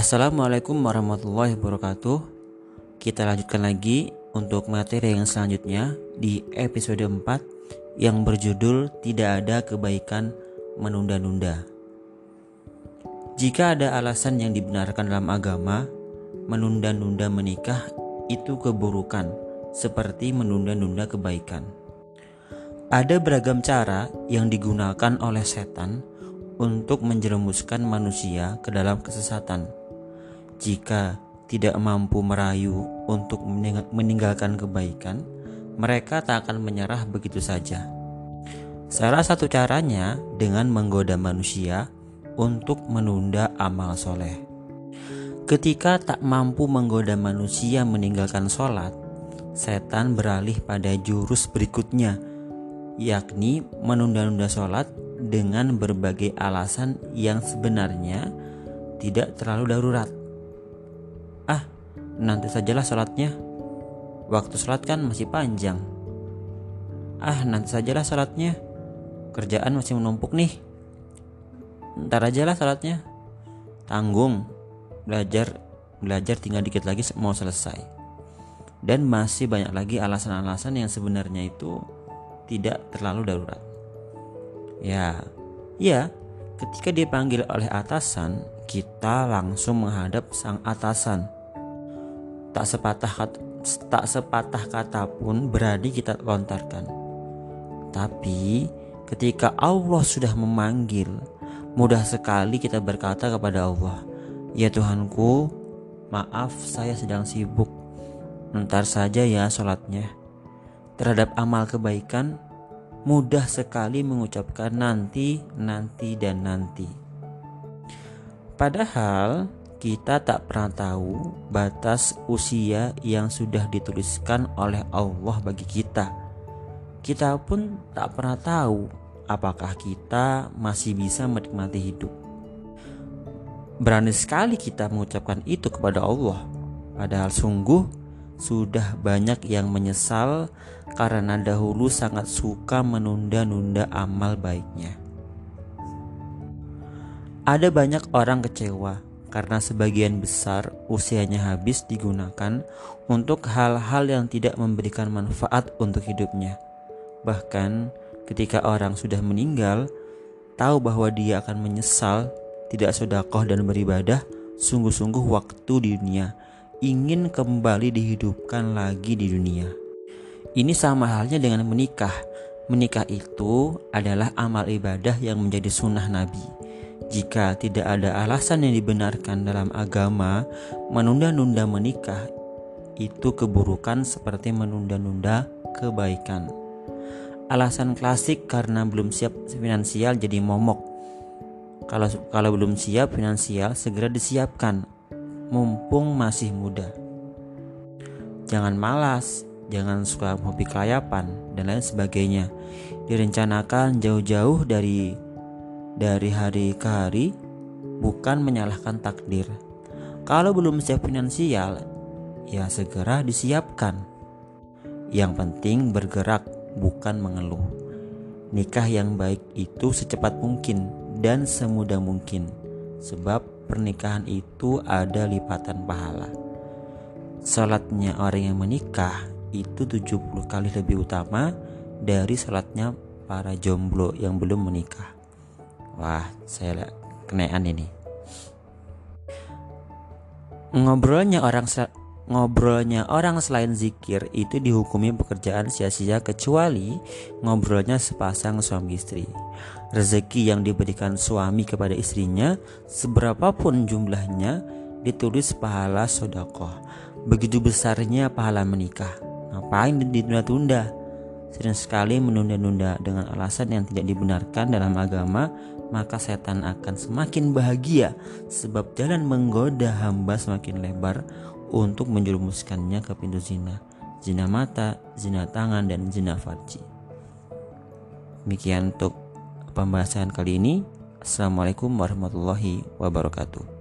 Assalamualaikum warahmatullahi wabarakatuh. Kita lanjutkan lagi untuk materi yang selanjutnya di episode 4 yang berjudul Tidak ada kebaikan menunda-nunda. Jika ada alasan yang dibenarkan dalam agama, menunda-nunda menikah itu keburukan, seperti menunda-nunda kebaikan. Ada beragam cara yang digunakan oleh setan untuk menjerumuskan manusia ke dalam kesesatan. Jika tidak mampu merayu untuk meninggalkan kebaikan, mereka tak akan menyerah begitu saja. Salah satu caranya dengan menggoda manusia untuk menunda amal soleh. Ketika tak mampu menggoda manusia meninggalkan sholat, setan beralih pada jurus berikutnya, yakni menunda-nunda sholat dengan berbagai alasan yang sebenarnya tidak terlalu darurat. Nanti sajalah sholatnya. Waktu sholat kan masih panjang. Ah, nanti sajalah sholatnya. Kerjaan masih menumpuk nih. Ntar aja lah sholatnya. Tanggung. Belajar, belajar tinggal dikit lagi mau selesai. Dan masih banyak lagi alasan-alasan yang sebenarnya itu tidak terlalu darurat. Ya, ya, ketika dipanggil oleh atasan, kita langsung menghadap sang atasan. Tak sepatah kata, tak sepatah kata pun berani kita lontarkan. Tapi ketika Allah sudah memanggil, mudah sekali kita berkata kepada Allah, "Ya Tuhanku, maaf saya sedang sibuk. Ntar saja ya sholatnya." Terhadap amal kebaikan, mudah sekali mengucapkan nanti, nanti, dan nanti. Padahal kita tak pernah tahu batas usia yang sudah dituliskan oleh Allah bagi kita. Kita pun tak pernah tahu apakah kita masih bisa menikmati hidup. Berani sekali kita mengucapkan itu kepada Allah, padahal sungguh sudah banyak yang menyesal karena dahulu sangat suka menunda-nunda amal baiknya. Ada banyak orang kecewa karena sebagian besar usianya habis digunakan untuk hal-hal yang tidak memberikan manfaat untuk hidupnya. Bahkan ketika orang sudah meninggal, tahu bahwa dia akan menyesal, tidak sodakoh dan beribadah, sungguh-sungguh waktu di dunia ingin kembali dihidupkan lagi di dunia. Ini sama halnya dengan menikah. Menikah itu adalah amal ibadah yang menjadi sunnah Nabi. Jika tidak ada alasan yang dibenarkan dalam agama, menunda-nunda menikah itu keburukan seperti menunda-nunda kebaikan. Alasan klasik karena belum siap finansial jadi momok. Kalau kalau belum siap finansial segera disiapkan mumpung masih muda. Jangan malas, jangan suka hobi kelayapan dan lain sebagainya. Direncanakan jauh-jauh dari dari hari ke hari bukan menyalahkan takdir. Kalau belum siap finansial, ya segera disiapkan. Yang penting bergerak, bukan mengeluh. Nikah yang baik itu secepat mungkin dan semudah mungkin, sebab pernikahan itu ada lipatan pahala. Salatnya orang yang menikah itu 70 kali lebih utama dari salatnya para jomblo yang belum menikah. Wah, saya kenaan ini. Ngobrolnya orang ngobrolnya orang selain zikir itu dihukumi pekerjaan sia-sia kecuali ngobrolnya sepasang suami istri. Rezeki yang diberikan suami kepada istrinya, seberapapun jumlahnya, ditulis pahala sodakoh. Begitu besarnya pahala menikah. Ngapain ditunda-tunda? Sering sekali menunda-nunda dengan alasan yang tidak dibenarkan dalam agama, maka setan akan semakin bahagia sebab jalan menggoda hamba semakin lebar untuk menjerumuskannya ke pintu zina, zina mata, zina tangan, dan zina farji. Demikian untuk pembahasan kali ini. Assalamualaikum warahmatullahi wabarakatuh.